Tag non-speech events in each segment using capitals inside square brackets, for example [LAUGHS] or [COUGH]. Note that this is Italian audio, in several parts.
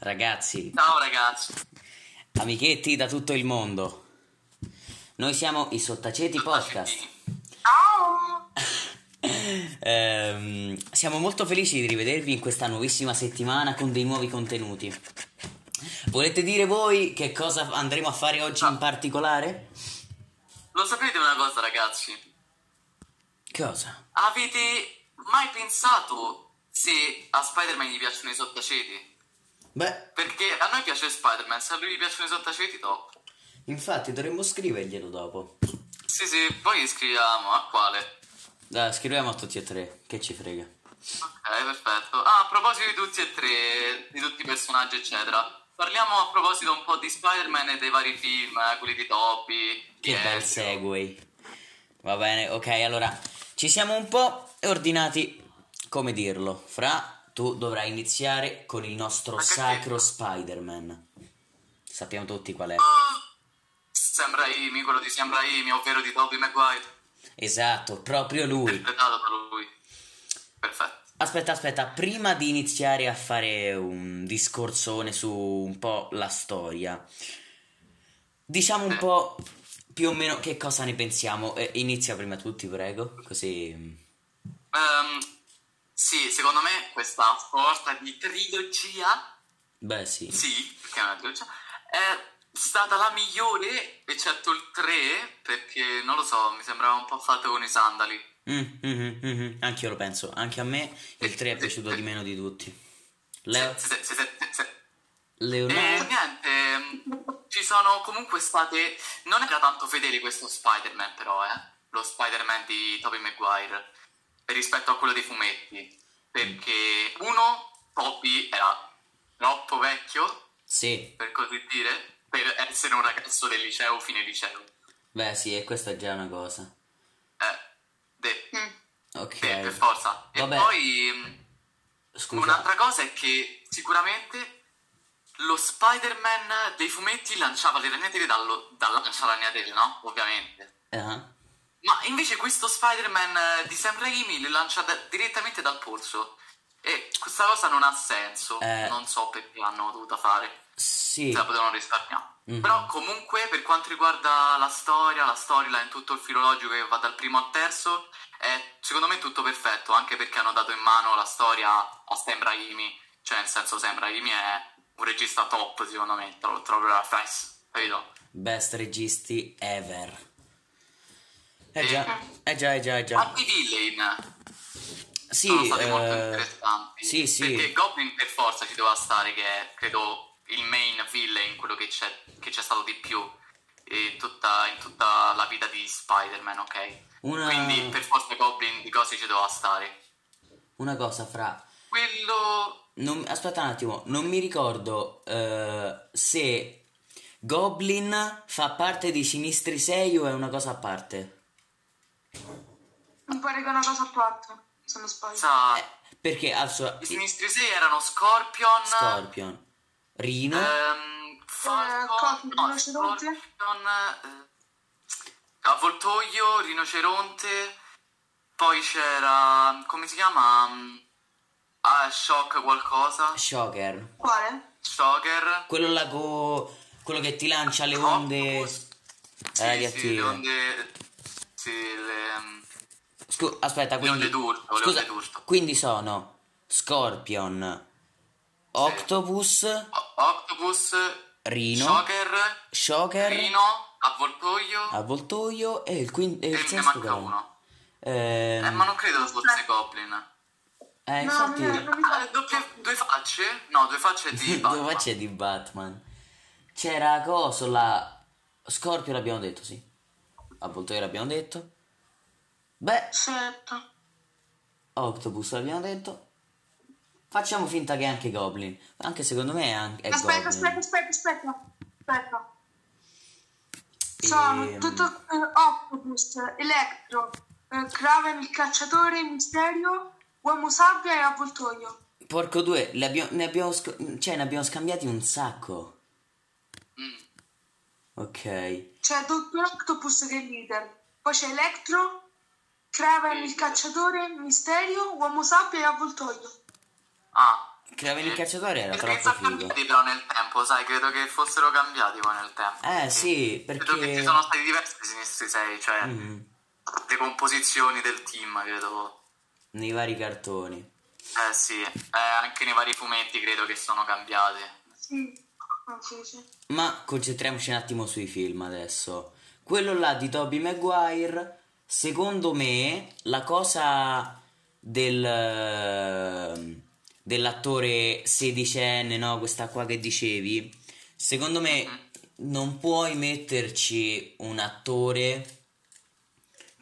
Ragazzi, Ciao ragazzi. amichetti da tutto il mondo. Noi siamo i Sottaceti Podcast. Ciao! [LAUGHS] Ehm, siamo molto felici di rivedervi in questa nuovissima settimana con dei nuovi contenuti. Volete dire voi che cosa andremo a fare oggi in particolare? Lo sapete una cosa ragazzi? Cosa? Avete mai pensato se a Spider-Man gli piacciono i sottaceti? Beh, Perché a noi piace Spider-Man, se a lui gli piacciono i sottaceti top. infatti dovremmo scriverglielo dopo. Sì sì, poi scriviamo a quale? Dai, scriviamo a tutti e tre, che ci frega. Ok, perfetto. Ah, a proposito di tutti e tre, di tutti i personaggi eccetera. Parliamo a proposito un po' di Spider-Man e dei vari film, eh, quelli di Toby. Che di bel Ezio. segway. Va bene, ok, allora ci siamo un po' ordinati, come dirlo. Fra, tu dovrai iniziare con il nostro sacro Spider-Man. Sappiamo tutti qual è. Sembra Amy, quello di Sembra Amy, ovvero di Tobey Maguire. Esatto, proprio lui. Interpretato da lui. Perfetto. Aspetta, aspetta, prima di iniziare a fare un discorsone su un po' la storia, diciamo un po' più o meno che cosa ne pensiamo. Eh, inizia prima tutti, prego, così... Ehm, sì, secondo me questa sorta di trilogia, Beh, sì. sì, perché è una trilogia, è stata la migliore, eccetto il 3, perché non lo so, mi sembrava un po' fatto con i sandali. Mm, mhm, mhm, Anche io lo penso, anche a me il 3 è piaciuto di meno di tutti. Leo, Se- se- se- Leonardo? niente, ehm, ci sono comunque state. Non era tanto fedele questo Spider-Man, però, eh. Lo Spider-Man di Tobey Maguire rispetto a quello dei fumetti. Perché uno, Tobey era troppo vecchio, Sì, per così dire, per essere un ragazzo del liceo fine liceo. beh sì, e questa è già una cosa. Eh, de- Ok, de- per forza. E Vabbè. poi. mh, scusa. Un'altra cosa è che sicuramente lo Spider-Man dei fumetti lanciava le ragnatele dal lancia ragnatele, no? Ovviamente. Ah, Ma invece questo Spider-Man eh, di Sam Raimi le lancia da- direttamente dal polso. E questa cosa non ha senso. Eh. Non so perché l'hanno dovuta fare. Sì, Se la potevano risparmiare. Mhm. Però comunque per quanto riguarda la storia, la storyline, tutto il filologico che va dal primo al terzo, è secondo me tutto perfetto, anche perché hanno dato in mano la storia a Sam Raimi. Cioè nel senso Sam Raimi è un regista top secondo me, te lo trovo la fess, capito? best registi ever. Eh già, eh già, eh già, eh già. Anche i villain Sì, sono stati molto eh, interessanti. sì, sì. Perché Goblin per forza ci doveva stare, che è credo il main villain, quello che c'è, che c'è stato di più in tutta, in tutta la vita di Spider-Man, ok? Una- Quindi per forza Goblin di cose ci doveva stare. una cosa fra... Quello... non- aspetta un attimo, non mi ricordo eh, se Goblin fa parte di Sinistri 6 o è una cosa a parte. Mi pare che è una cosa a parte, se non sbaglio. Sa, Eh, perché also, I sinistri 6 erano Scorpion, Scorpion, Rino, ehm, Falcon, Cotton, no, Rinoceronte. Scorpion, eh, Avvoltoio, Rinoceronte, poi c'era, come si chiama? Ah, Shock qualcosa, Shocker, Quale? Shocker, quello là co- quello che ti lancia le onde Octopus. Sì, sì, radioattive. le onde... Sì, le... mm, Scu- aspetta, quindi onde d'urto, scusa, d'urto. quindi sono Scorpion, Octopus, O- Octopus, Rino, Shocker, Shocker, Rino, Avvoltoio Avvoltoio e il, quin- e il e ne manca uno. Ehm, Eh, ma non credo fosse Goblin. eh, No, infatti, non mi Ah, doppie- due facce? No, due facce di [LAUGHS] Batman. facce di Batman? C'era coso la Scorpio l'abbiamo detto, sì. Avvoltoio l'abbiamo detto. Beh, Certo. Octopus l'abbiamo detto. Facciamo finta che è anche Goblin. Anche secondo me è, anche, è Aspetta, Goblin. aspetta, aspetta, aspetta. Aspetta. Sono Ehm, tutto eh, Octopus, Electro, eh, Kraven il cacciatore, Misterio, Uomo Sabbia e Avvoltoio. Porco due, le abbia- ne, abbiamo sc- cioè, ne abbiamo scambiati un sacco. Mm. Ok. C'è Dottor Octopus che è il leader. Poi c'è Electro, Kraven il cacciatore, Misterio, Uomo Sabbia e Avvoltoio. Ah, Kraven il cacciatore era Perché troppo sono figo. cambiati però nel tempo, sai, credo che fossero cambiati poi nel tempo. Eh sì, Credo che ci perché... sono stati diversi sinistri 6, cioè Mhm. le composizioni del team, credo. Nei vari cartoni. Eh sì, eh, anche nei vari fumetti credo che sono cambiate. Sì. Ah. Ma concentriamoci un attimo sui film adesso. Quello là di Tobey Maguire, secondo me, la cosa del ehm, dell'attore sedicenne, no? Questa qua che dicevi, secondo me non puoi metterci un attore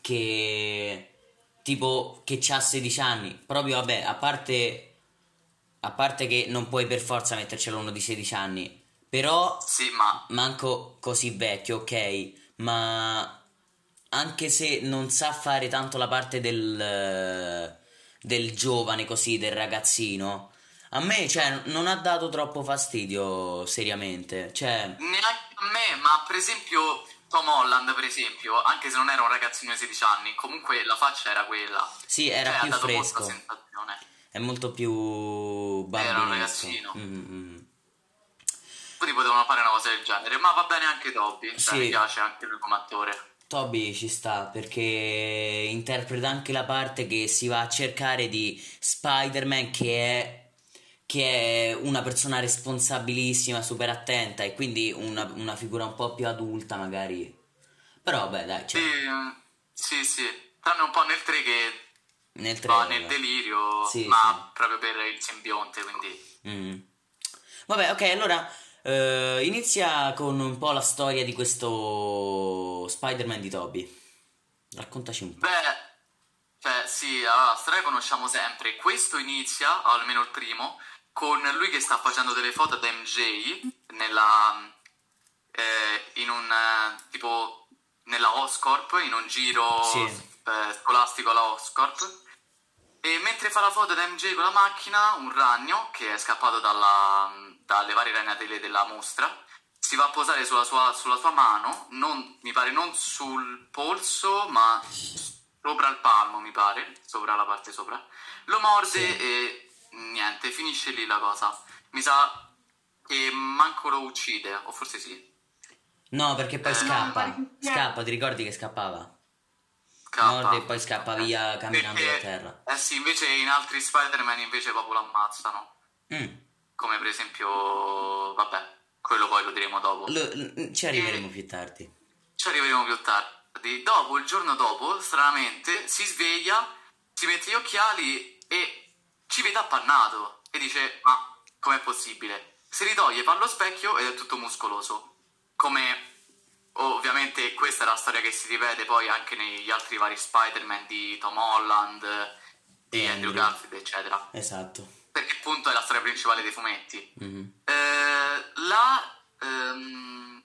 che tipo che ha 16 anni, proprio vabbè, a parte a parte che non puoi per forza mettercelo uno di 16 anni, però Sì, ma manco così vecchio, ok, ma anche se non sa fare tanto la parte del del giovane così, del ragazzino, a me cioè non ha dato troppo fastidio seriamente, cioè neanche a me, ma per esempio Tom Holland, per esempio, anche se non era un ragazzino di 16 anni, comunque la faccia era quella. sì, era Cioè, più ha dato fresco. molta sensazione. È molto più bambinesco. Era un ragazzino. Mm, mm. Quindi potevano fare una cosa del genere, ma va bene anche cioè, Sì. mi piace anche lui come attore. Toby ci sta perché interpreta anche la parte che si va a cercare di Spider-Man che è, che è una persona responsabilissima, super attenta e quindi una, una figura un po' più adulta magari. Però vabbè dai, cioè, Sì, sì, sì, tranne un po' nel 3 che nel va trailer. nel delirio, Sì, ma proprio per il simbionte, quindi... Mm. Vabbè, ok, allora eh, inizia con un po' la storia di questo Spider-Man di Toby. Raccontaci un po'. Beh, cioè sì, allora, la storia conosciamo sempre. Questo inizia, o almeno il primo, con lui che sta facendo delle foto ad MJ nella, eh, in un eh, tipo nella Oscorp, in un giro Sì. eh, scolastico alla Oscorp. E mentre fa la foto ad MJ con la macchina, un ragno che è scappato dalla- dalle varie ragnatele della mostra si va a posare sulla sua, sulla sua mano, non- mi pare non sul polso, ma sopra il palmo, mi pare, sopra la parte sopra. Lo morde Sì. e niente, finisce lì la cosa. Mi sa che manco lo uccide, o forse sì. No, perché poi Eh, scappa. che- Scappa, ti ricordi che scappava? Scappa. Morde e poi scappa via camminando Perché- da terra. Eh sì, invece in altri Spider-Man invece proprio lo ammazzano. Mm. Come per esempio, vabbè, quello poi lo diremo dopo. L- ci arriveremo più tardi. Ci arriveremo più tardi. Dopo, il giorno dopo, stranamente, si sveglia, si mette gli occhiali e ci vede appannato. E dice, ma com'è possibile? Si ritoglie, fa lo specchio ed è tutto muscoloso. Come, ovviamente, questa è la storia che si ripete poi anche negli altri vari Spider-Man di Tom Holland, di E Andrew Andrew. Garfield, eccetera. Esatto. Perché appunto è la storia principale dei fumetti. Mhm. Eh, la ehm,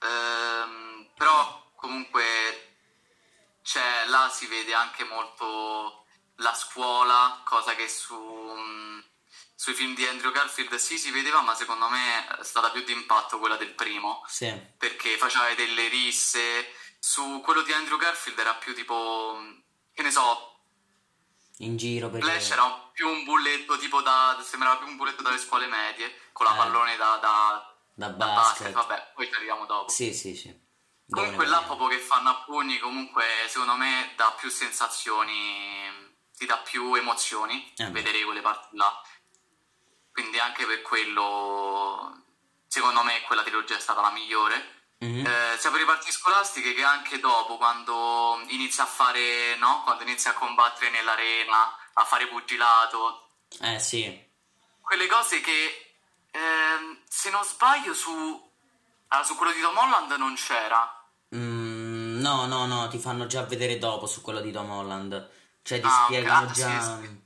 ehm, però comunque c'è là si vede anche molto la scuola cosa che su mm, sui film di Andrew Garfield sì si vedeva ma secondo me è stata più d'impatto quella del primo Sì. perché faceva delle risse su quello di Andrew Garfield era più tipo che ne so In giro per Flash era più un bulletto tipo da. sembrava più un bulletto dalle scuole medie, con la Eh. pallone da, da, da da basket. Vabbè, poi ci arriviamo dopo. Sì, sì, sì. comunque là proprio che fanno a pugni, comunque secondo me dà più sensazioni, ti dà più emozioni Eh vedere quelle parti là. Quindi anche per quello, secondo me quella trilogia è stata la migliore. Mhm. Eh, sia per le parti scolastiche che anche dopo, quando inizia a fare, no? Quando inizia a combattere nell'arena, a fare pugilato, Eh sì. quelle cose che, ehm, se non sbaglio, su, ah, su quello di Tom Holland non c'era. Mm, no, no, no, ti fanno già vedere dopo su quello di Tom Holland. Cioè ti Ah, spiegano ah, già sì,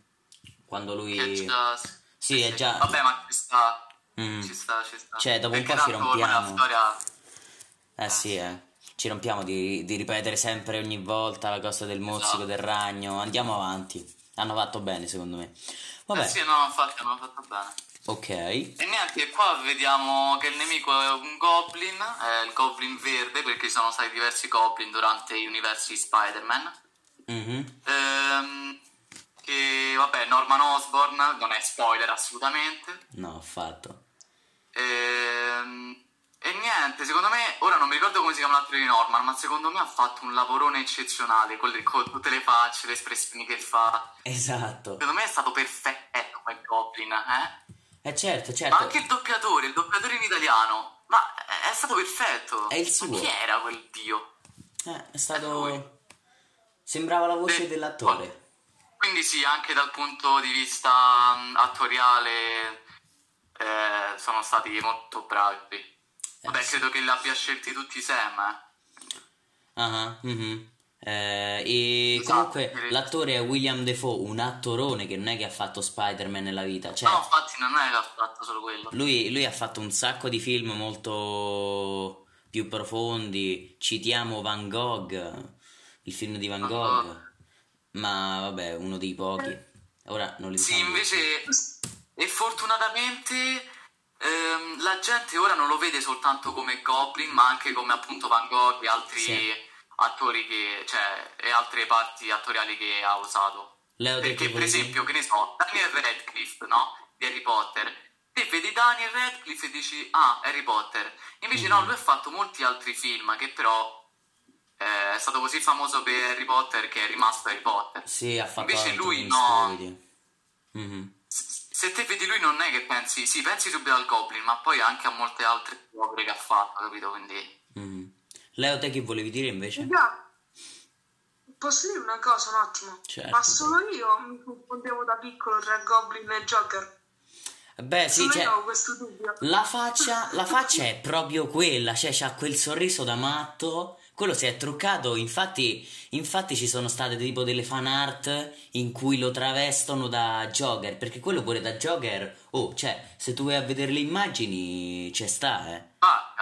quando lui... Che già- Sì, è già... Vabbè, ma ci sta, Mm. ci sta, ci sta. Cioè, dopo un Perché po' ci tanto ormai rompiamo. La storia... Eh sì, eh. Ci rompiamo di, di ripetere sempre ogni volta la cosa del mozzico, Esatto. del ragno. Andiamo avanti. Hanno fatto bene, secondo me. Vabbè, Eh sì, no, infatti hanno fatto bene. ok. E niente, qua vediamo che il nemico è un goblin, è il goblin verde, perché ci sono stati diversi goblin durante gli universi di Spider-Man. Mhm. Ehm, che vabbè, Norman Osborn non è spoiler assolutamente. No, affatto. Ehm, E, niente, secondo me, ora non mi ricordo come si chiama l'attore di Norman, ma secondo me ha fatto un lavorone eccezionale con, le- con tutte le facce, le espressioni che fa. Esatto. Secondo me è stato perfetto come Goblin, eh? Eh certo, Ma certo. anche il doppiatore, il doppiatore in italiano. Ma è, è stato perfetto. È il Ma suo. chi era quel dio? Eh, è stato... Sembrava la voce Beh, dell'attore. Quindi sì, anche dal punto di vista mh, attoriale eh, sono stati molto bravi. Vabbè, sì. credo che li abbia scelti tutti Sam, eh. Ah, mhm. Eh, e Esatto, comunque direi. l'attore è William Defoe, un attorone che non è che ha fatto Spider-Man nella vita. Cioè, No, infatti non è che ha fatto solo quello. lui, lui ha fatto un sacco di film molto più profondi. Citiamo Van Gogh, il film di Van Van Gogh. Gogh. Ma vabbè, uno dei pochi. Ora non li Sì, diciamo. invece, e fortunatamente ehm, la gente ora non lo vede soltanto come Goblin, ma anche come appunto Van Gogh e altri Sì. attori che, cioè, e altre parti attoriali che ha usato. Leo, Perché, per esempio, che ne so, Daniel Radcliffe, no? Di Harry Potter. Te vedi Daniel Radcliffe e dici, ah, Harry Potter. Invece Mhm. no, lui ha fatto molti altri film che però eh, è stato così famoso per Harry Potter che è rimasto Harry Potter. Sì, ha fatto Invece lui no. stupidi. Se te vedi lui non è che pensi, sì, pensi subito al Goblin, ma poi anche a molte altre opere che ha fatto, capito? Quindi... Mhm. Leo, te che volevi dire invece? Raga, posso dire una cosa un attimo? Certo. Ma solo io mi confondevo da piccolo tra Goblin e Joker. Beh, sì, solo cioè, la faccia, la [LAUGHS] faccia è proprio quella, cioè c'ha quel sorriso da matto, quello si è truccato, infatti, infatti ci sono state tipo delle fan art in cui lo travestono da Joker, perché quello pure da Joker, oh, cioè, se tu vai a vedere le immagini, c'è sta, eh. Ah,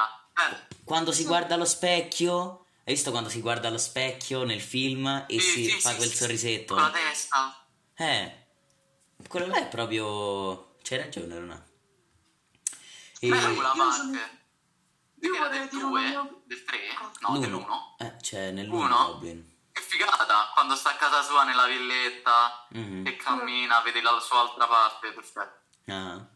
eh, Quando si guarda allo specchio, hai visto quando si guarda allo specchio nel film e sì, si sì, fa sì, quel sì, sorrisetto? Con la testa. Eh, quello là è proprio... C'hai ragione, Luna. E... Beh, io quella parte. Io del dire una 2? mia- Del 3? Ah. No, L'uno. dell'uno. Eh, c'è nell'uno Uno? Goblin. Che figata, quando sta a casa sua nella villetta Mhm. e cammina, vede la sua altra parte, perfetto. Ah.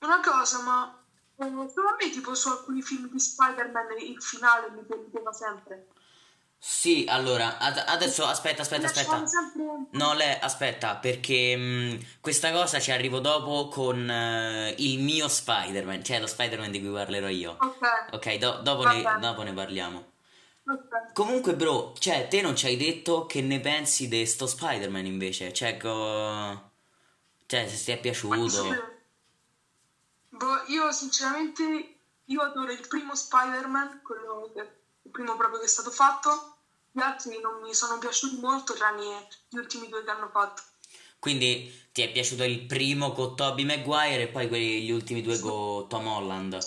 Una cosa, ma eh, a me tipo su alcuni film di Spider-Man il finale mi deludeva sempre. Sì, allora, ad- adesso aspetta, aspetta, aspetta. No, le, aspetta, perché mh, questa cosa ci arrivo dopo con eh, il mio Spider-Man, cioè lo Spider-Man di cui parlerò io. Ok, Ok, do- dopo, ne, dopo ne parliamo. ok. Comunque, bro, cioè, te non ci hai detto che ne pensi di sto Spider-Man invece? Cioè, co- cioè, se ti è piaciuto. Boh, io sinceramente io adoro il primo Spider-Man, quello il primo proprio che è stato fatto. Gli altri non mi sono piaciuti molto, tranne gli ultimi due che hanno fatto. Quindi ti è piaciuto il primo con Tobey Maguire e poi quelli, gli ultimi due con Tom Holland?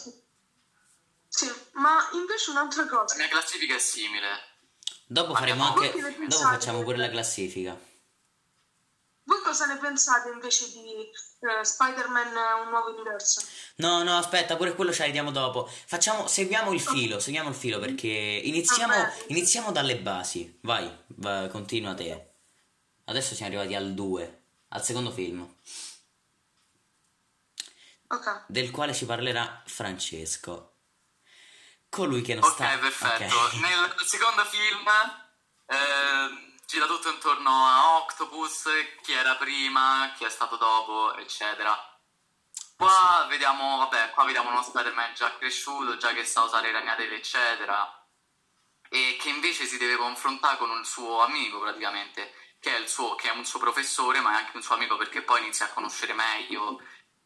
Sì, ma invece un'altra La cosa. mia classifica è simile. Dopo Ma faremo anche. Dopo facciamo pure la classifica. Voi cosa ne pensate invece di eh, Spider-Man Un nuovo universo? No, no, aspetta, pure quello ci arriviamo dopo. Facciamo, seguiamo il filo, seguiamo il filo perché iniziamo, Vabbè. iniziamo dalle basi. Vai, va, continua te. Adesso siamo arrivati al 2, al secondo film, Ok. del quale ci parlerà Francesco. Colui che non Ok, sta... perfetto. ok. Nel secondo film eh, tutto intorno a Octopus, chi era prima, chi è stato dopo, eccetera. Qua vediamo, vabbè, qua vediamo uno Spider-Man già cresciuto, già che sa usare ragnatele, eccetera. E che invece si deve confrontare con un suo amico, praticamente, che è, il suo, che è un suo professore, ma è anche un suo amico perché poi inizia a conoscere meglio.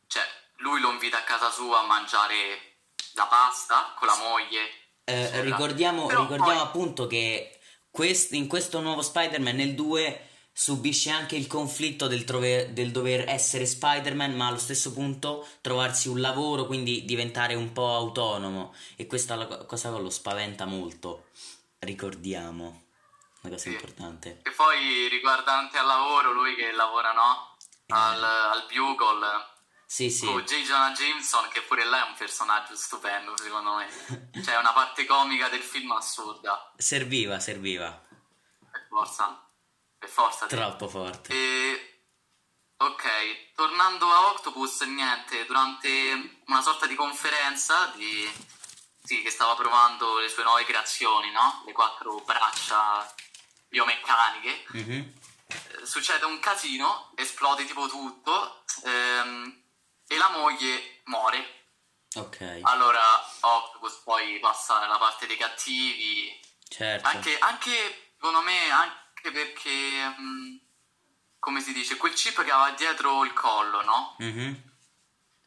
Cioè, lui lo invita a casa sua a mangiare la pasta con la moglie. Eh, ricordiamo ricordiamo poi- appunto che quest- in questo nuovo Spider-Man nel 2 subisce anche il conflitto del, trove- del dover essere Spider-Man ma allo stesso punto trovarsi un lavoro quindi diventare un po' autonomo. E questa la co- cosa lo spaventa molto. Ricordiamo. Una cosa Sì. importante. E poi riguardante al lavoro, lui che lavora, no? Al, al Bugle, sì sì con J. Jonah Jameson, che pure lei è un personaggio stupendo, secondo me. [LAUGHS] Cioè, una parte comica del film assurda, serviva serviva per forza. per forza. te. Troppo forte. E... Ok, tornando a Octopus, niente, durante una sorta di conferenza di... sì, che stava provando le sue nuove creazioni, no? Le quattro braccia biomeccaniche, Mhm. eh, succede un casino, esplode tipo tutto ehm, e la moglie muore. Ok, Allora Octopus poi passa nella parte dei cattivi, certo. anche, anche secondo me, anche perché, mm, come si dice, quel chip che aveva dietro il collo, no? Mhm.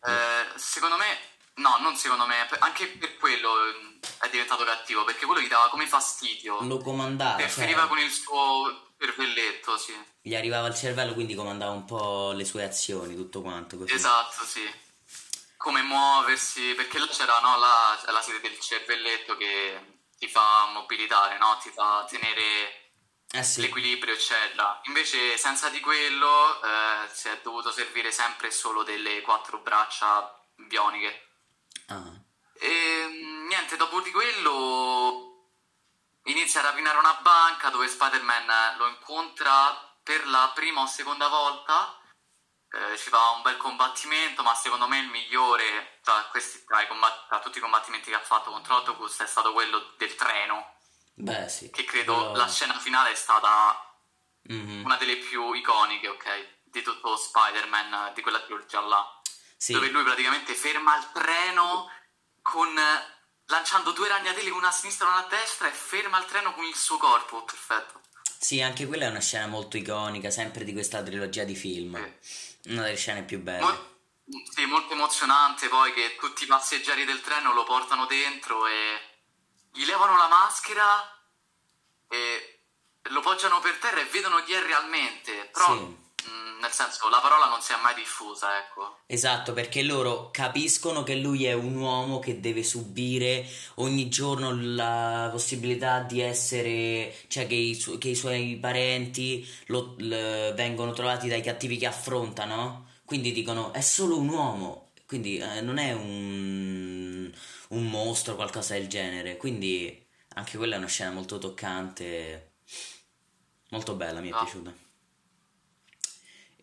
Eh, secondo me, no, non secondo me, anche per quello mm, è diventato cattivo, perché quello gli dava come fastidio. Lo comandava, cioè, Interferiva con il suo cervelletto, sì. gli arrivava al cervello, quindi comandava un po' le sue azioni, tutto quanto così. Esatto, sì. Come muoversi, perché là c'era no, la, la sede del cervelletto che ti fa mobilitare, no? Ti fa tenere Eh sì, l'equilibrio, eccetera. Invece, senza di quello, eh, si è dovuto servire sempre solo delle quattro braccia bioniche. ah, E mm, niente, dopo di quello inizia a rapinare una banca dove Spider-Man lo incontra per la prima o seconda volta. Eh, ci fa un bel combattimento, ma secondo me il migliore tra, questi, tra, i combat- tra tutti i combattimenti che ha fatto contro Octopus è stato quello del treno, beh sì. che credo Quello- la scena finale è stata Mhm. una delle più iconiche, ok? Di tutto Spider-Man, di quella trilogia là. Sì, Dove lui praticamente ferma il treno con lanciando due ragnateli, una a sinistra e una a destra, e ferma il treno con il suo corpo. Perfetto. sì, anche quella è una scena molto iconica, sempre di questa trilogia di film. Sì. Una delle scene più belle. Mol- sì, molto emozionante poi che tutti i passeggeri del treno lo portano dentro e gli levano la maschera e lo poggiano per terra e vedono chi è realmente. Però, Sì. Mh, nel senso, la parola non si è mai diffusa, ecco. Esatto, perché loro capiscono che lui è un uomo che deve subire ogni giorno la possibilità di essere, cioè che i, su- che i suoi parenti lo- l- vengono trovati dai cattivi che affrontano, quindi dicono è solo un uomo, quindi eh, non è un, un mostro o qualcosa del genere, quindi anche quella è una scena molto toccante, molto bella, mi è Ah. piaciuta.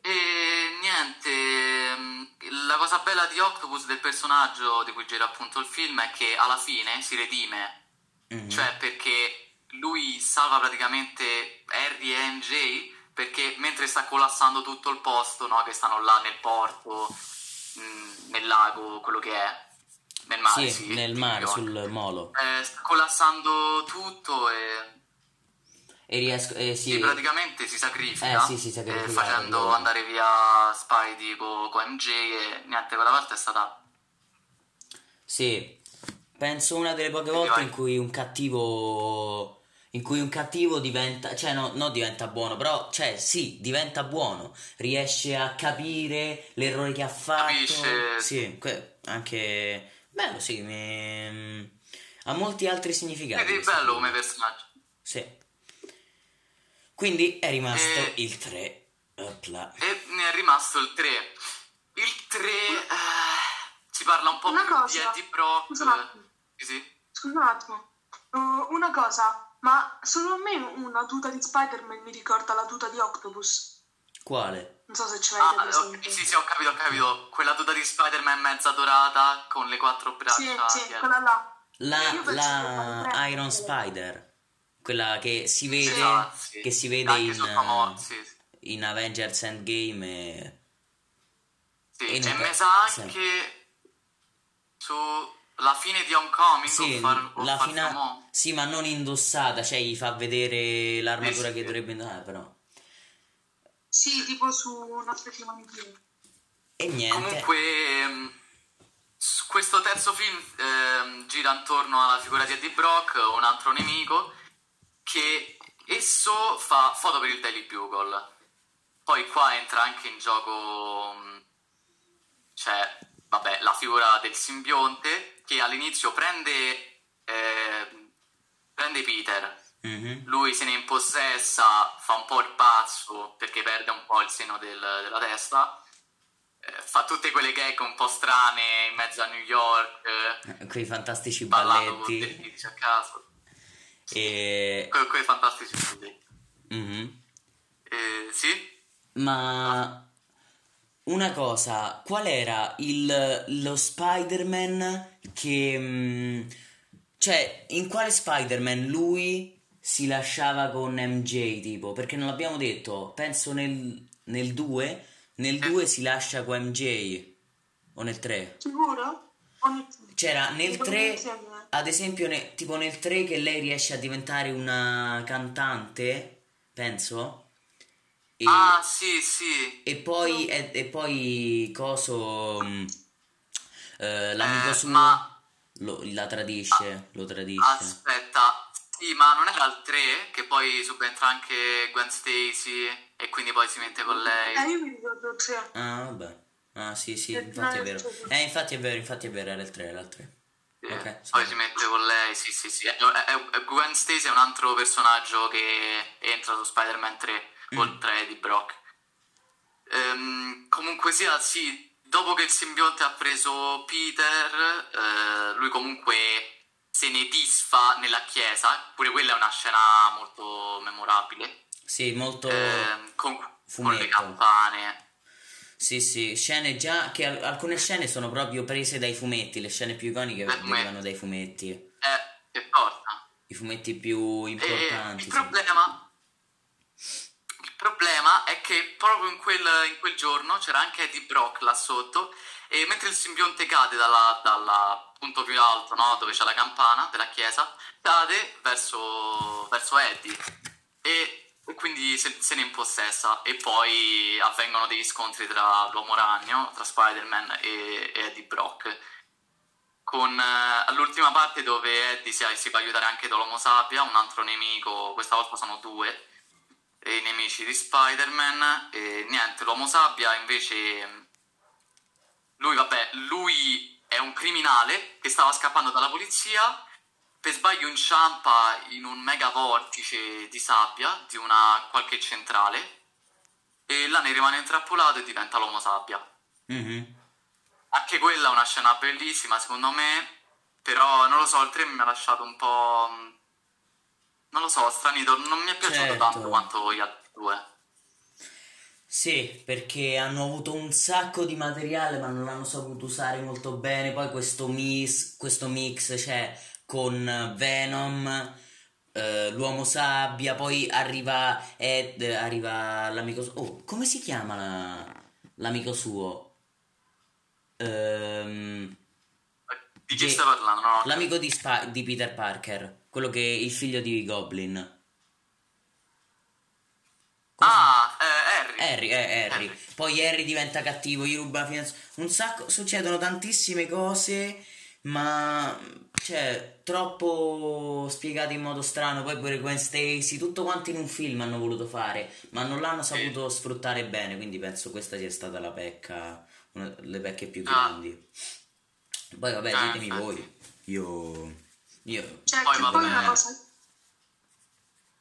E niente, mh, la cosa bella di Octopus, del personaggio di cui gira appunto il film, è che alla fine si redime. Mhm. Cioè, perché lui salva praticamente Harry e MJ, perché mentre sta collassando tutto il posto, no, che stanno là nel porto, mh, nel lago, quello che è, nel mare, Sì, sì, nel mare, sul molo. Eh, sta collassando tutto e E riesco, eh, sì, sì, praticamente si sacrifica, Eh, sì, si sacrifica eh, per facendo loro. andare via Spidey con, MJ e niente, quella volta è stata... Sì, penso una delle poche Quindi volte in cui un cattivo in cui un cattivo diventa, cioè no, non diventa buono, però cioè sì, diventa buono, riesce a capire l'errore che ha fatto. Capisce. Sì, que- anche bello, sì, mi- ha molti altri significati. Ed è bello come personaggio. Sì. Quindi è rimasto E- il 3. Opla. E ne è rimasto il 3. Il 3 eh, si parla un po' Una più cosa, di Eddie Brock. scusa un attimo. Sì, sì. Scusa un attimo, Uh, una cosa, ma solo a me una tuta di Spider-Man mi ricorda la tuta di Octopus. Quale? Non so se ce Ah, l'avete ok, presente. sì, sì, ho capito, ho capito. Quella tuta di Spider-Man mezza dorata con le quattro braccia. Sì, sì, quella là. La, la. Iron Spider, quella che si vede, Esatto, sì. che si vede Anche in, sul famoso, sì, sì. in Avengers Endgame. e- Sì, E non- messa sì. anche sulla fine di Homecoming Sì, o Far, o la Far fina- sì, ma non indossata, cioè gli fa vedere l'armatura Sì, sì. che dovrebbe indossare, però. Sì, tipo su una specie di. E niente. Comunque, ehm, questo terzo film ehm, gira intorno alla figura di Eddie Brock, un altro nemico, che esso fa foto per il Daily Bugle. Poi qua entra anche in gioco, cioè, vabbè, la figura del simbionte che all'inizio prende, eh, prende Peter, Mhm. lui se ne impossessa, fa un po' il pazzo perché perde un po' il seno del- della testa, eh, fa tutte quelle gag un po' strane in mezzo a New York, eh, Quei fantastici con balletti. tizi a caso, E... que- quei fantastici studi. Mhm. Eh, sì? Ma una cosa, qual era il, lo Spider-Man che... mm, cioè, in quale Spider-Man lui si lasciava con MJ, tipo? Perché non l'abbiamo detto, penso nel, nel 2, nel 2 si lascia con MJ, o nel 3? Sicuro? O nel- C'era nel Tipo 3, insieme? Ad esempio, ne- tipo nel 3 che lei riesce a diventare una cantante, penso. E, Ah, sì, sì. e poi, e, e poi Coso, mm, eh, l'amico Eh, suo, ma- lo- la tradisce, lo tradisce. Aspetta, sì, ma non era il 3 che poi subentra anche Gwen Stacy e quindi poi si mette con lei? Eh, io mi ricordo il 3. Ah, vabbè. Ah, sì, sì, infatti è vero. Eh, infatti è vero, infatti è vero, era il 3, era il 3. Sì, Ok, sì. Poi si mette con lei, sì, sì, sì. Gwen Stacy è un altro personaggio che entra su Spider-Man 3, Mm. oltre di Brock. Ehm, comunque sia, sì, dopo che il simbionte ha preso Peter, eh, lui comunque se ne disfa nella chiesa, pure quella è una scena molto memorabile, Sì, molto... ehm, con, con le campane. Sì, sì, scene già che al- alcune scene sono proprio prese dai fumetti, le scene più iconiche fumetti. derivano dai fumetti, Eh, che porta. i fumetti più importanti. il sì. problema, il problema è che proprio in quel, in quel giorno c'era anche Eddie Brock là sotto e mentre il simbionte cade dalla, dalla punto più alto, no, dove c'è la campana della chiesa, cade verso, verso Eddie e, e quindi se, se ne impossessa. E poi avvengono degli scontri tra l'uomo ragno, tra Spider-Man e, e Eddie Brock. Con eh, all'ultima parte dove Eddie si, si fa aiutare anche da Homo Sapia, un altro nemico, questa volta sono due, i nemici di Spider-Man, e niente, l'Uomo Sabbia invece, lui vabbè, lui è un criminale che stava scappando dalla polizia, per sbaglio inciampa in un mega vortice di sabbia di una qualche centrale, e là ne rimane intrappolato e diventa l'Uomo Sabbia. Mhm. Anche quella è una scena bellissima, secondo me, però non lo so, il 3 mi ha lasciato un po'... mh, Non lo so, stranito, non mi è piaciuto Certo. tanto quanto gli altri due. Sì, perché hanno avuto un sacco di materiale ma non l'hanno saputo usare molto bene. Poi questo mix, questo mix c'è con Venom, eh, l'uomo sabbia, poi arriva Ed, arriva l'amico suo. Oh, come si chiama la- l'amico suo? Ehm, Di chi Che- stai parlando? No, l'amico di, Spa- di Peter Parker, quello che è il figlio di Goblin. Ah, eh, Harry. Harry, eh, Harry. Harry. Poi Harry diventa cattivo, gli ruba la finanza. Un sacco, succedono tantissime cose, ma cioè, troppo spiegate in modo strano. Poi pure Gwen Stacy, tutto quanto in un film hanno voluto fare, ma non l'hanno saputo sfruttare bene. Quindi penso questa sia stata la pecca, una delle pecche più Ah. grandi. Poi vabbè, Ah, ditemi infatti. voi. Io. Io. Cioè, Poi che va poi una cosa,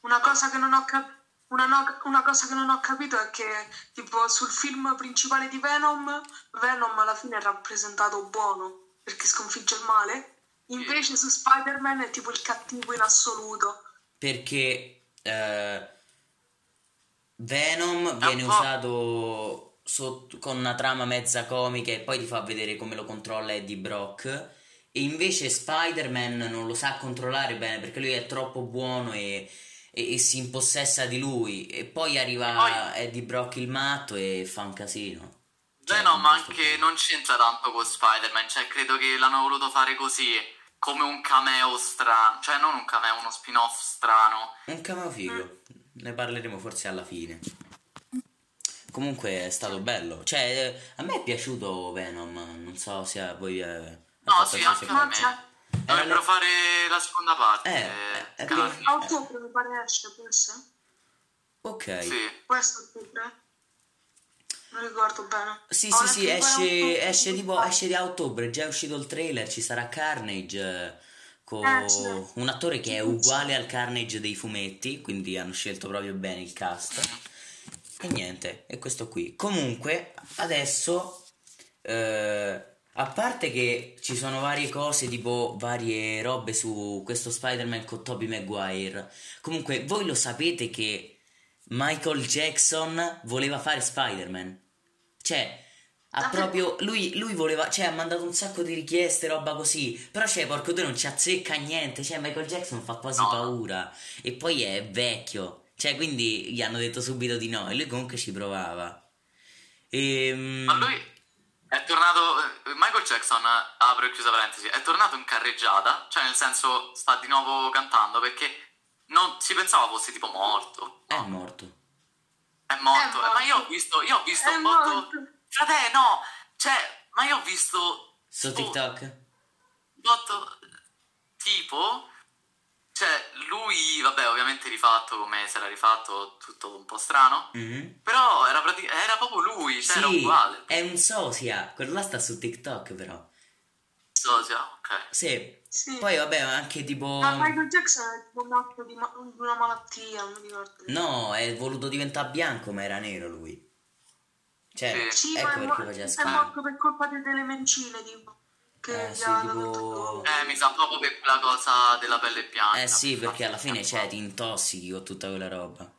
una cosa che non ho capito. Una, no- una cosa che non ho capito è che, tipo, sul film principale di Venom, Venom alla fine è rappresentato buono perché sconfigge il male. Invece su Spider-Man è tipo il cattivo in assoluto. Perché eh, Venom viene po'. usato sotto- con una trama mezza comica e poi ti fa vedere come lo controlla Eddie Brock. E invece Spider-Man non lo sa controllare bene perché lui è troppo buono e, e- e si impossessa di lui. E poi arriva Poi- Eddie Brock il matto e fa un casino. Cioè, Venom in questo anche non c'entra tanto con Spider-Man, cioè credo che l'hanno voluto fare così, come un cameo strano, cioè non un cameo, uno spin-off strano. Un cameo figo, ne parleremo forse alla fine. [LAUGHS] Comunque è stato bello, cioè eh, a me è piaciuto Venom, non so se a voi è... ha No, sì, anche a me. Dovrebbero le- fare la seconda parte. Eh, eh. A ottobre mi pare esce, può essere? Ok, sì Sì. Questo ottobre? Non ricordo bene. sì Ho sì, un esce, esce tipo, esce di a ottobre, già è uscito il trailer, ci sarà Carnage eh, con Eh, sì. un attore che è uguale al Carnage dei fumetti, quindi hanno scelto proprio bene il cast. E niente, è questo qui. Comunque, adesso, eh, a parte che ci sono varie cose, tipo varie robe su questo Spider-Man con Tobey Maguire, comunque voi lo sapete che Michael Jackson voleva fare Spider-Man. Cioè, ha Davvero? proprio. Lui, lui voleva. Cioè, ha mandato un sacco di richieste, roba così. Però, cioè, porco due non ci azzecca niente. Cioè, Michael Jackson fa quasi No. paura. E poi è vecchio. Cioè, quindi gli hanno detto subito di no. E lui comunque ci provava. Ehm. Ma lui è tornato. eh, Michael Jackson, apro e chiusa parentesi, è tornato in carreggiata, cioè nel senso sta di nuovo cantando perché non si pensava fosse tipo morto. È morto. È morto. È Eh, Ma io ho morto. visto, io ho visto È un botto. morto. Frate, no! Cioè, ma io ho visto. Su TikTok? botto tipo. Cioè, lui, vabbè, ovviamente rifatto come si era rifatto, tutto un po' strano. Mhm. Però era, pratic- era proprio lui, cioè era Sì, uguale. è un sosia. Quello là sta su TikTok, però. Sosia, ok. Sì. Sì. Poi, vabbè, anche tipo. Ma Michael Jackson è tipo morto di, ma- di una malattia, non mi ricordo. No, è voluto diventare bianco, ma era nero lui. Cioè, Sì. Ecco è, perché faceva è schifo. morto per colpa de- delle mencine, tipo. Che Eh, gli sì, ha tipo- Eh, mi sa proprio per quella cosa della pelle bianca. Eh sì, perché alla fine, cioè, ti intossichi con tutta quella roba.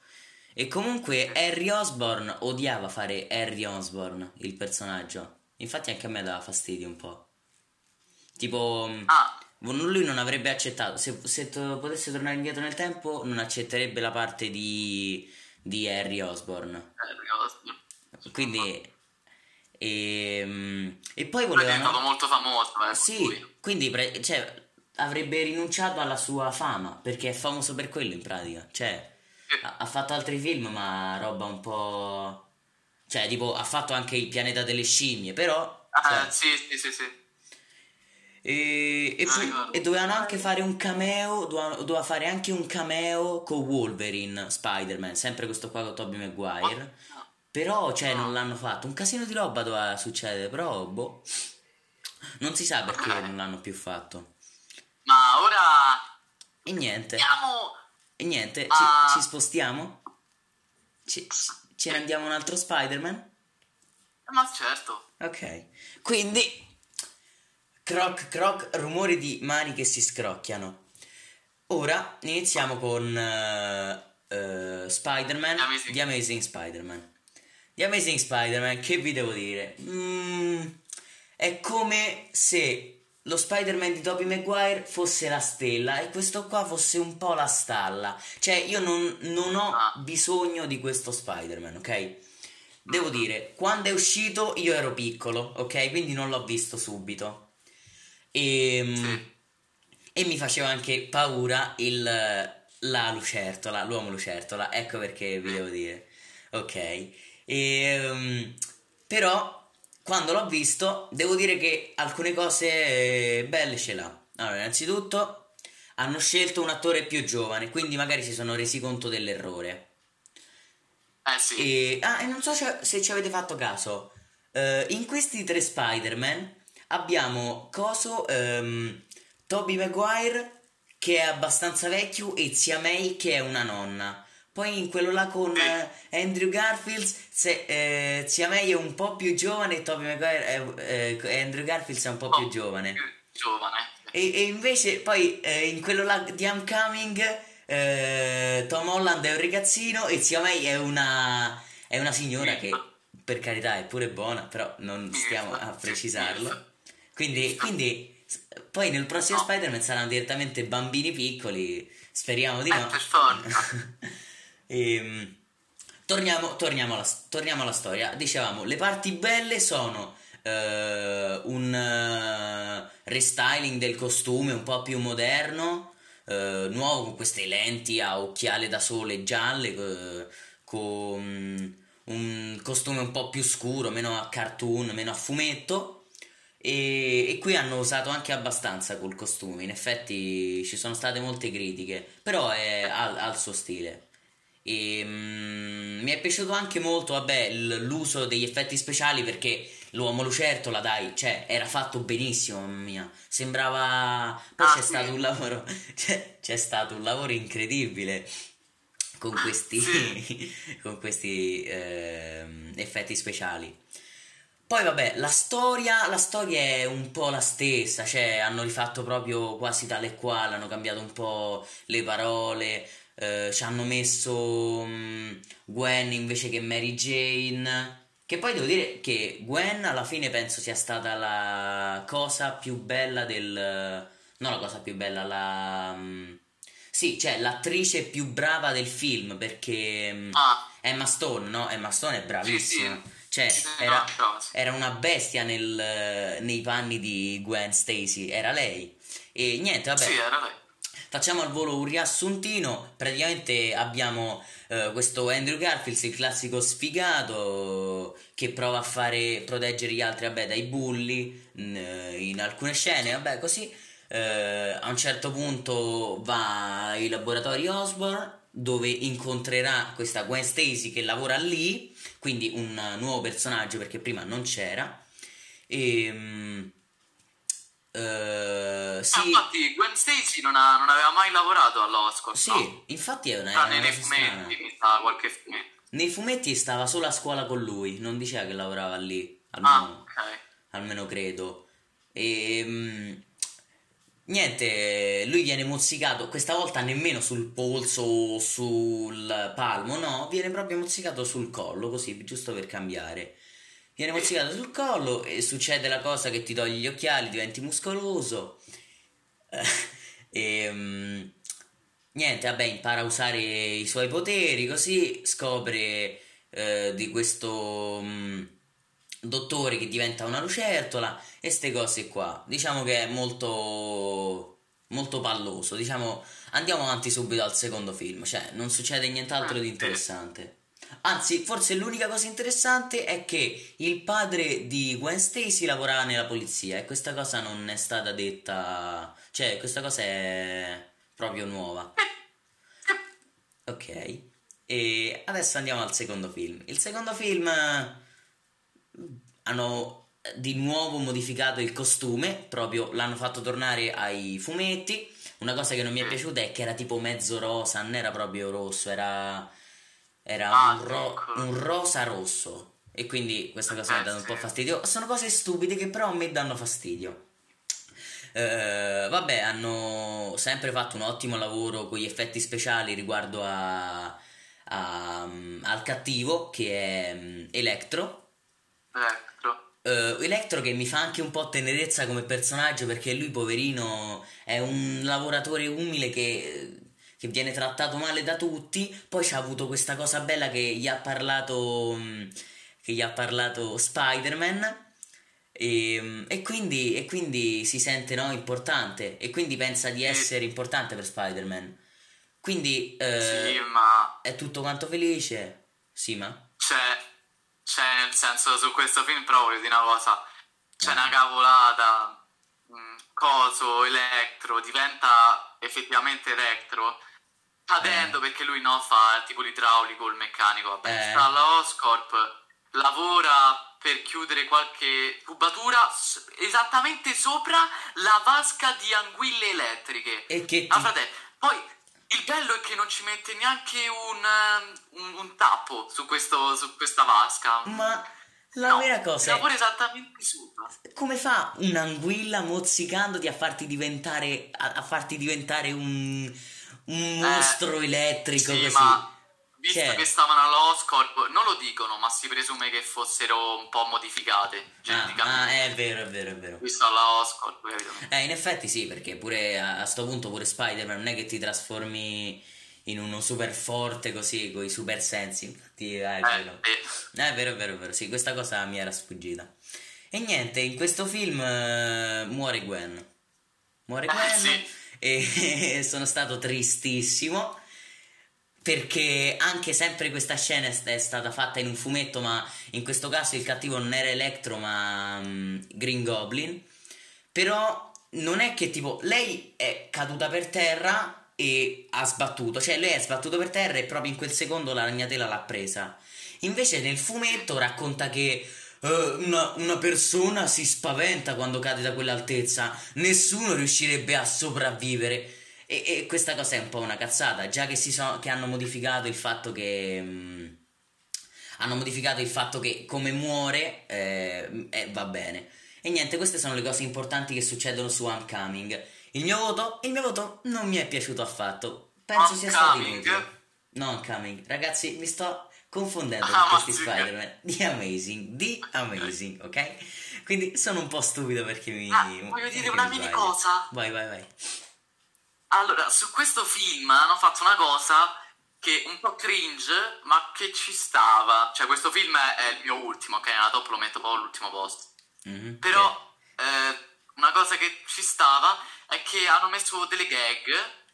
E comunque Harry Osborn odiava fare Harry Osborn, il personaggio. Infatti anche a me dava fastidio un po'. Tipo, Ah, lui non avrebbe accettato, se, se to- potesse tornare indietro nel tempo, non accetterebbe la parte di, di Harry Osborn. eh, ricordo. Quindi... E, e poi Lui è diventato volevano... molto famoso, eh, Sì, quindi pre- cioè, avrebbe rinunciato alla sua fama, perché è famoso per quello in pratica. Cioè, Sì. ha, ha fatto altri film, ma roba un po'... Cioè, tipo, ha fatto anche Il pianeta delle scimmie, però... cioè, Eh, sì, sì, sì, sì. E, e, Ah, e dovevano anche fare un cameo, doveva, doveva fare anche un cameo con Wolverine, Spider-Man, sempre questo qua con Tobey Maguire. Però, cioè, non l'hanno fatto. Un casino di roba doveva succedere, però, boh. Non si sa perché non l'hanno più fatto. Ma ora E niente. andiamo... E niente, ci, Ah. ci spostiamo? Ci- ce ne andiamo un altro Spider-Man? Ma certo. Ok. Quindi, croc croc, rumori di mani che si scrocchiano. Ora iniziamo con eh, eh, Spider-Man, The Amazing- The Amazing Spider-Man. The Amazing Spider-Man, che vi devo dire? Mm, è come se lo Spider-Man di Tobey Maguire fosse la stella e questo qua fosse un po' la stalla. Cioè, io non, non ho Ah. bisogno di questo Spider-Man, ok? Devo dire, quando è uscito io ero piccolo, ok? Quindi non l'ho visto subito. E, Sì. e mi faceva anche paura il, la lucertola, l'uomo lucertola. Ecco perché vi devo dire. Ok. E, però, quando l'ho visto, devo dire che alcune cose eh, belle ce l'ha. Allora, innanzitutto, hanno scelto un attore più giovane, quindi magari si sono resi conto dell'errore. Eh sì. E, ah, e non so se, se ci avete fatto caso, eh, in questi tre Spider-Man abbiamo Coso, ehm, Tobey Maguire che è abbastanza vecchio e Zia May che è una nonna. Poi in quello là con eh, Andrew Garfield, se, eh, Zia May è un po' più giovane e Tobey Maguire è, eh, Andrew Garfield è un po' più Oh, giovane. più giovane. E, e invece poi eh, in quello là di Homecoming eh, Tom Holland è un ragazzino e Zia May è una, è una signora che per carità è pure buona, però non stiamo a precisarlo. Quindi, quindi poi nel prossimo No. Spider-Man saranno direttamente bambini piccoli, speriamo di Eh, no. forza. [LAUGHS] Ehm, torniamo, torniamo, alla, torniamo alla storia. Dicevamo, le parti belle sono eh, un eh, restyling del costume un po' più moderno, eh, nuovo con queste lenti a occhiale da sole gialle, con un costume un po' più scuro, meno a cartoon, meno a fumetto. E, e qui hanno usato anche abbastanza col costume. In effetti ci sono state molte critiche, però è al, al suo stile. E, mm, mi è piaciuto anche molto, vabbè, l- l'uso degli effetti speciali perché l'uomo lucertola, dai, cioè, era fatto benissimo, mamma mia. Sembrava. Poi Ah, c'è sì. stato un lavoro. [LAUGHS] C'è, c'è stato un lavoro incredibile con questi, [LAUGHS] con questi ehm, effetti speciali. Poi vabbè, la storia, la storia è un po' la stessa, cioè hanno rifatto proprio quasi tale e quale, hanno cambiato un po' le parole, eh, ci hanno messo mh, Gwen invece che Mary Jane. Che poi devo dire che Gwen alla fine penso sia stata la cosa più bella del... Non la cosa più bella, la... mh, sì, cioè l'attrice più brava del film perché mh, Ah, Emma Stone, no? Emma Stone è bravissima. Sì, Cioè, era, era una bestia nel- nei panni di Gwen Stacy, era lei. E niente, vabbè, sì, era lei. facciamo al volo un riassuntino. Praticamente abbiamo eh, questo Andrew Garfield, il classico sfigato che prova a fare proteggere gli altri, vabbè, dai bulli in, in alcune scene, vabbè, così. Eh, a un certo punto va ai laboratori Osborn dove incontrerà questa Gwen Stacy che lavora lì, quindi un nuovo personaggio perché prima non c'era. E mm, eh, Ah, sì, infatti Gwen Stacy non, ha- non aveva mai lavorato all'Oscar, sì, no? infatti è una, una nei fumetti, mi sa qualche fumetto. Nei fumetti stava solo a scuola con lui, non diceva che lavorava lì, Ah, almeno, ok. almeno credo. E mm, niente, lui viene mozzicato, questa volta nemmeno sul polso o sul palmo, no, viene proprio mozzicato sul collo, così, giusto per cambiare. Viene mozzicato sul collo e succede la cosa che ti togli gli occhiali, diventi muscoloso. [LAUGHS] e mm, niente, vabbè, impara a usare i suoi poteri, così scopre eh, di questo mm, dottore che diventa una lucertola e ste cose qua. Diciamo che è molto molto palloso. Diciamo, andiamo avanti subito al secondo film, cioè non succede nient'altro Ah, di interessante. Anzi, forse l'unica cosa interessante è che il padre di Gwen Stacy lavorava nella polizia e questa cosa non è stata detta, cioè questa cosa è proprio nuova. Ok, e adesso andiamo al secondo film. Il secondo film hanno eh, di nuovo modificato il costume, proprio l'hanno fatto tornare ai fumetti. Una cosa che non mi è piaciuta è che era tipo mezzo rosa, non era proprio rosso, era, era Ah, un, ro- ecco. un rosa rosso. E quindi questa cosa mi ha dato un po' fastidio. Sono cose stupide che però a me danno fastidio. Eh, vabbè, hanno sempre fatto un ottimo lavoro con gli effetti speciali riguardo a, a- al cattivo che è mm, Electro. Electro. Eh, Electro che mi fa anche un po' tenerezza come personaggio perché lui, poverino, è un lavoratore umile che, che viene trattato male da tutti. Poi c'ha avuto questa cosa bella che gli ha parlato, mm, che gli ha parlato Spider-Man. E, e quindi, e quindi si sente no, importante e quindi pensa di essere importante per Spider-Man. Quindi eh, Sì, ma è tutto quanto felice. Sì, ma? c'è, c'è nel senso su questo film però voglio dire una cosa, c'è Eh. una cavolata, mh, coso, elettro, diventa effettivamente elettro, cadendo perché lui no fa tipo l'idraulico, il meccanico, vabbè, Eh. sta alla Oscorp, lavora per chiudere qualche tubatura esattamente sopra la vasca di anguille elettriche. E che ti... Ah, frate, poi il bello è che non ci mette neanche un, ehm, un, un tappo su, questo, su questa vasca. Ma la No, vera cosa è... lavora esattamente sopra. Come fa un'anguilla mozzicandoti a farti diventare, a, a farti diventare un, un mostro elettrico Eh, Sì, così? ma visto Cioè- che stavano all'Oscorp, non lo dicono, ma si presume che fossero un po' modificate Ah, geneticamente. ah, è vero, è vero, è vero. Visto alla Oscorp, capito? Eh, in effetti sì, perché pure a, a sto punto pure Spider-Man non è che ti trasformi in uno super forte così, con i super sensi. Infatti, eh, è Eh, vero. eh, Eh, è vero, è vero, è vero. Sì, questa cosa mi era sfuggita. E niente, in questo film eh, muore Gwen. Muore Eh, Gwen sì. e [LAUGHS] sono stato tristissimo perché anche sempre questa scena è, stata fatta in un fumetto, ma in questo caso il cattivo non era Electro, ma mm, Green Goblin. Però non è che tipo lei è caduta per terra e ha sbattuto, cioè lei è sbattuto per terra e proprio in quel secondo la ragnatela l'ha presa. Invece nel fumetto racconta che eh, una, una persona si spaventa quando cade da quell'altezza, nessuno riuscirebbe a sopravvivere. E, e questa cosa è un po' una cazzata, già che, si so- che hanno modificato il fatto che... mm, hanno modificato il fatto che come muore eh, eh, va bene. E niente, queste sono le cose importanti che succedono su Homecoming. Il mio voto, il mio voto non mi è piaciuto affatto. Penso sia stato Homecoming? inutile. No, Homecoming. Ragazzi, mi sto confondendo Ah, con questi mazzica. Spider-Man. Di Amazing, di Amazing, ok? Quindi sono un po' stupido perché mi... Ah, voglio dire una mi mini cosa. Vai, vai, vai. Allora, su questo film hanno fatto una cosa che un po' cringe, ma che ci stava. Cioè, questo film è, è il mio ultimo, ok? Nella top lo metto proprio all'ultimo posto. Mhm, Però eh, una cosa che ci stava è che hanno messo delle gag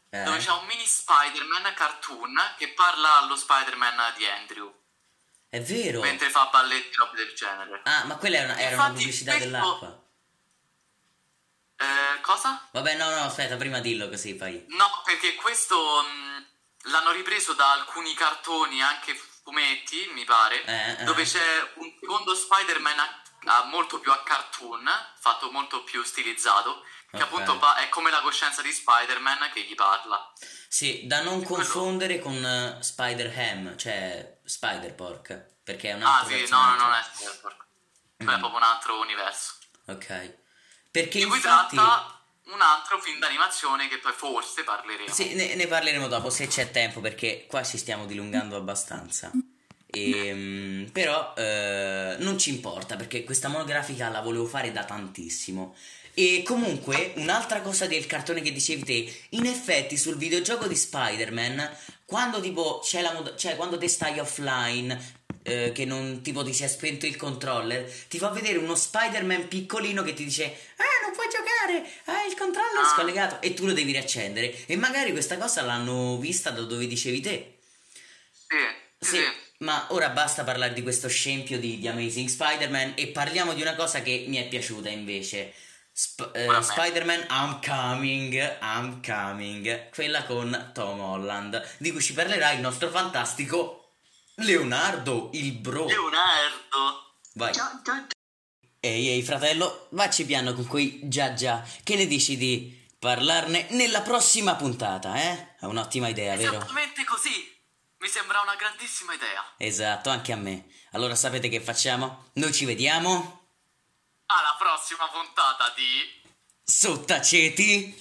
Eh. dove c'è un mini Spider-Man cartoon che parla allo Spider-Man di Andrew È vero. mentre fa balletti e robe del genere. Ah, ma quella era una, era una Infatti, pubblicità questo- dell'acqua. Eh, cosa? Vabbè, no, no, aspetta, prima dillo così poi. No, perché questo mh, l'hanno ripreso da alcuni cartoni, anche fumetti, mi pare, Eh, eh. dove c'è un secondo Spider-Man a- a- molto più a cartoon, fatto molto più stilizzato, che Ok. appunto pa- è come la coscienza di Spider-Man che gli parla. Sì, da non quello- confondere con eh, Spider-Ham, cioè Spider-Pork, perché è un Ah altro sì, no, no, non è Spider-Man. Cioè, è Mm. proprio un altro universo. Ok. Perché Di cui infatti... tratta un altro film d'animazione che poi forse parleremo. Sì, ne, ne parleremo dopo se c'è tempo perché qua ci stiamo dilungando abbastanza. Ehm, però eh, non ci importa perché questa monografica la volevo fare da tantissimo. E comunque, un'altra cosa del cartone che dicevi te, in effetti sul videogioco di Spider-Man, quando tipo c'è la mod- cioè quando te stai offline, eh, che non tipo ti si è spento il controller, ti fa vedere uno Spider-Man piccolino che ti dice Ah, non puoi giocare, hai il controller Ah. scollegato e tu lo devi riaccendere. E magari questa cosa l'hanno vista da dove dicevi te. Sì, sì, Sì, ma ora basta parlare di questo scempio di, di Amazing Spider-Man e parliamo di una cosa che mi è piaciuta invece. Sp- eh. Spider-Man I'm Coming, I'm Coming, quella con Tom Holland, di cui ci parlerà il nostro fantastico Leonardo, il bro. Leonardo. Vai. Già, già, Ehi, ehi, fratello, vacci piano con quei già già. Che ne dici di parlarne nella prossima puntata, eh? È un'ottima idea, vero? Esattamente così. Mi sembra una grandissima idea. Esatto, anche a me. Allora sapete che facciamo? Noi ci vediamo Alla prossima puntata di Sottaceti.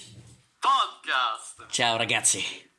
podcast. Ciao ragazzi.